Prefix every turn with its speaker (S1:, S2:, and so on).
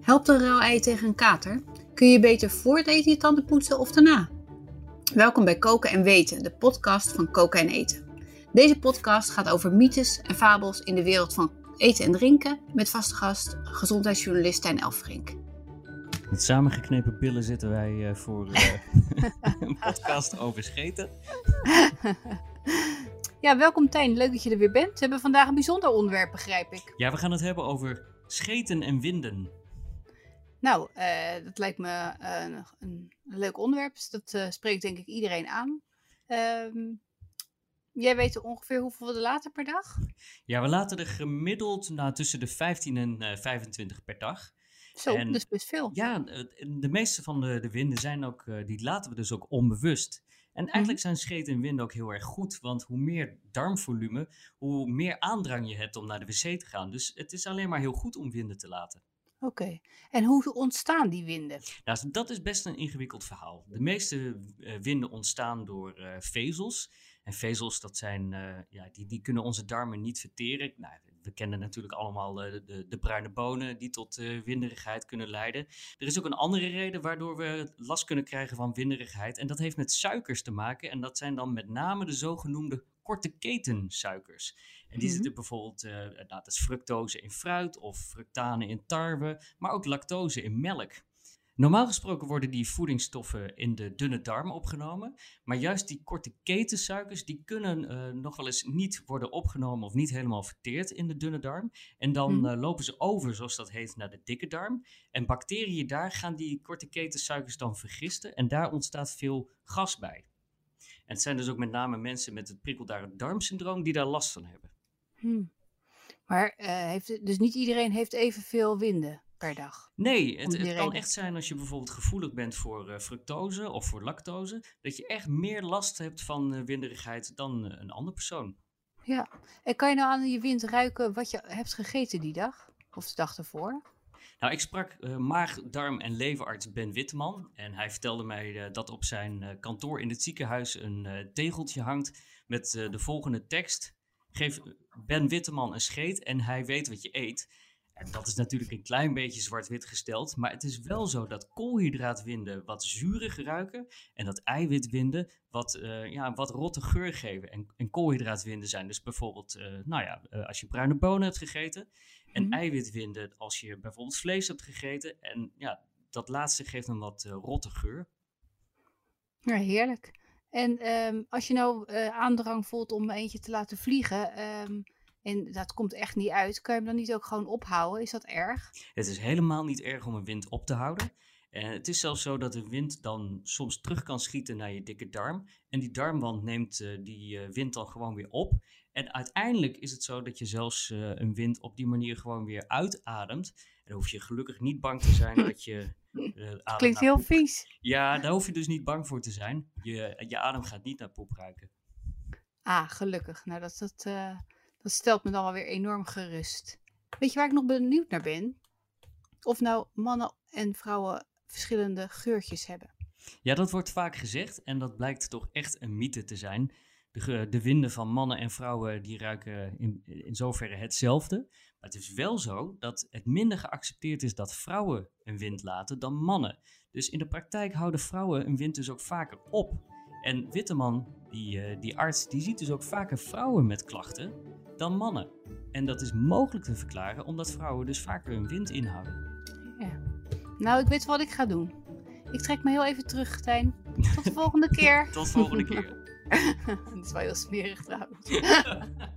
S1: Helpt een rauw ei tegen een kater? Kun je beter voor het eten je tanden poetsen of daarna? Welkom bij Koken en Weten, de podcast van Koken en Eten. Deze podcast gaat over mythes en fabels in de wereld van eten en drinken met vaste gast, gezondheidsjournalist Tijn Elfrink.
S2: Met samengeknepen billen zitten wij uh, voor uh, een podcast over scheten.
S1: Ja, welkom Tijn. Leuk dat je er weer bent. We hebben vandaag een bijzonder onderwerp, begrijp ik.
S2: Ja, we gaan het hebben over scheten en winden.
S1: Nou, uh, dat lijkt me een, een, leuk onderwerp. Dus dat spreekt denk ik iedereen aan. Ehm, jij weet ongeveer hoeveel we er laten per dag?
S2: Ja, we laten er gemiddeld nou, tussen de 15 en 25 per dag.
S1: Zo, en, is best veel.
S2: Ja, de meeste van de, de winden zijn ook, die laten we dus ook onbewust. En eigenlijk mhm. zijn scheet en wind ook heel erg goed, want hoe meer darmvolume, hoe meer aandrang je hebt om naar de wc te gaan. Dus het is alleen maar heel goed om winden te laten.
S1: Oké, en hoe ontstaan die winden?
S2: Nou, dat is best een ingewikkeld verhaal. De meeste uh, winden ontstaan door uh, vezels. En vezels, dat zijn, uh, ja, die, die kunnen onze darmen niet verteren. Nou, we kennen natuurlijk allemaal de, de, de bruine bonen die tot uh, winderigheid kunnen leiden. Er is ook een andere reden waardoor we last kunnen krijgen van winderigheid. En dat heeft met suikers te maken. En dat zijn dan met name de zogenoemde korte ketensuikers. En die mm zitten bijvoorbeeld, uh, nou, dat is fructose in fruit of fructane in tarwe, maar ook lactose in melk. Normaal gesproken worden die voedingsstoffen in de dunne darm opgenomen, maar juist die korte ketensuikers die kunnen uh, nog wel eens niet worden opgenomen of niet helemaal verteerd in de dunne darm. En dan uh, lopen ze over, zoals dat heet, naar de dikke darm. En bacteriën daar gaan die korte ketensuikers dan vergisten en daar ontstaat veel gas bij. En het zijn dus ook met name mensen met het prikkeldare darmsyndroom die daar last van hebben.
S1: Hmm. Maar uh, heeft, dus niet iedereen heeft evenveel winden? Per dag.
S2: Nee, het, het kan echt zijn als je bijvoorbeeld gevoelig bent voor uh, fructose of voor lactose, dat je echt meer last hebt van uh, winderigheid dan uh, een andere persoon.
S1: Ja, en kan je nou aan je wind ruiken wat je hebt gegeten die dag? Of de dag ervoor?
S2: Nou, ik sprak maag, darm en leverarts Ben Witteman. En hij vertelde mij dat op zijn kantoor in het ziekenhuis een tegeltje hangt met de volgende tekst. Geef Ben Witteman een scheet en hij weet wat je eet. En dat is natuurlijk een klein beetje zwart-wit gesteld, maar het is wel zo dat koolhydraatwinden wat zuurig ruiken en dat eiwitwinden wat, uh, ja, wat rotte geur geven. En, en koolhydraatwinden zijn dus bijvoorbeeld, uh, nou ja, uh, als je bruine bonen hebt gegeten en mm -hmm. eiwitwinden als je bijvoorbeeld vlees hebt gegeten. En ja, dat laatste geeft een wat rotte geur.
S1: Ja, heerlijk. En um, als je nou aandrang voelt om eentje te laten vliegen, um, en dat komt echt niet uit. Kan je hem dan niet ook gewoon ophouden? Is dat erg?
S2: Het is helemaal niet erg om een wind op te houden. En het is zelfs zo dat de wind dan soms terug kan schieten naar je dikke darm. En die darmwand neemt uh, die uh, wind dan gewoon weer op. En uiteindelijk is het zo dat je zelfs uh, een wind op die manier gewoon weer uitademt. En dan hoef je gelukkig niet bang te zijn dat je.
S1: Uh, klinkt heel vies.
S2: Ja, daar hoef je dus niet bang voor te zijn. Je, je adem gaat niet naar poep ruiken.
S1: Ah, gelukkig. Nou, dat, dat, dat stelt me dan wel weer enorm gerust. Weet je waar ik nog benieuwd naar ben? Of nou mannen en vrouwen verschillende geurtjes hebben.
S2: Ja, dat wordt vaak gezegd en dat blijkt toch echt een mythe te zijn. De, de winden van mannen en vrouwen die ruiken in, in zoverre hetzelfde. Maar het is wel zo dat het minder geaccepteerd is dat vrouwen een wind laten dan mannen. Dus in de praktijk houden vrouwen een wind dus ook vaker op. En Witteman, die, uh, die arts, die ziet dus ook vaker vrouwen met klachten dan mannen. En dat is mogelijk te verklaren omdat vrouwen dus vaker hun wind inhouden.
S1: Ja. Nou, ik weet wat ik ga doen. Ik trek me heel even terug, Tijn. Tot de volgende keer.
S2: Tot de volgende keer.
S1: dat is wel heel smerig trouwens.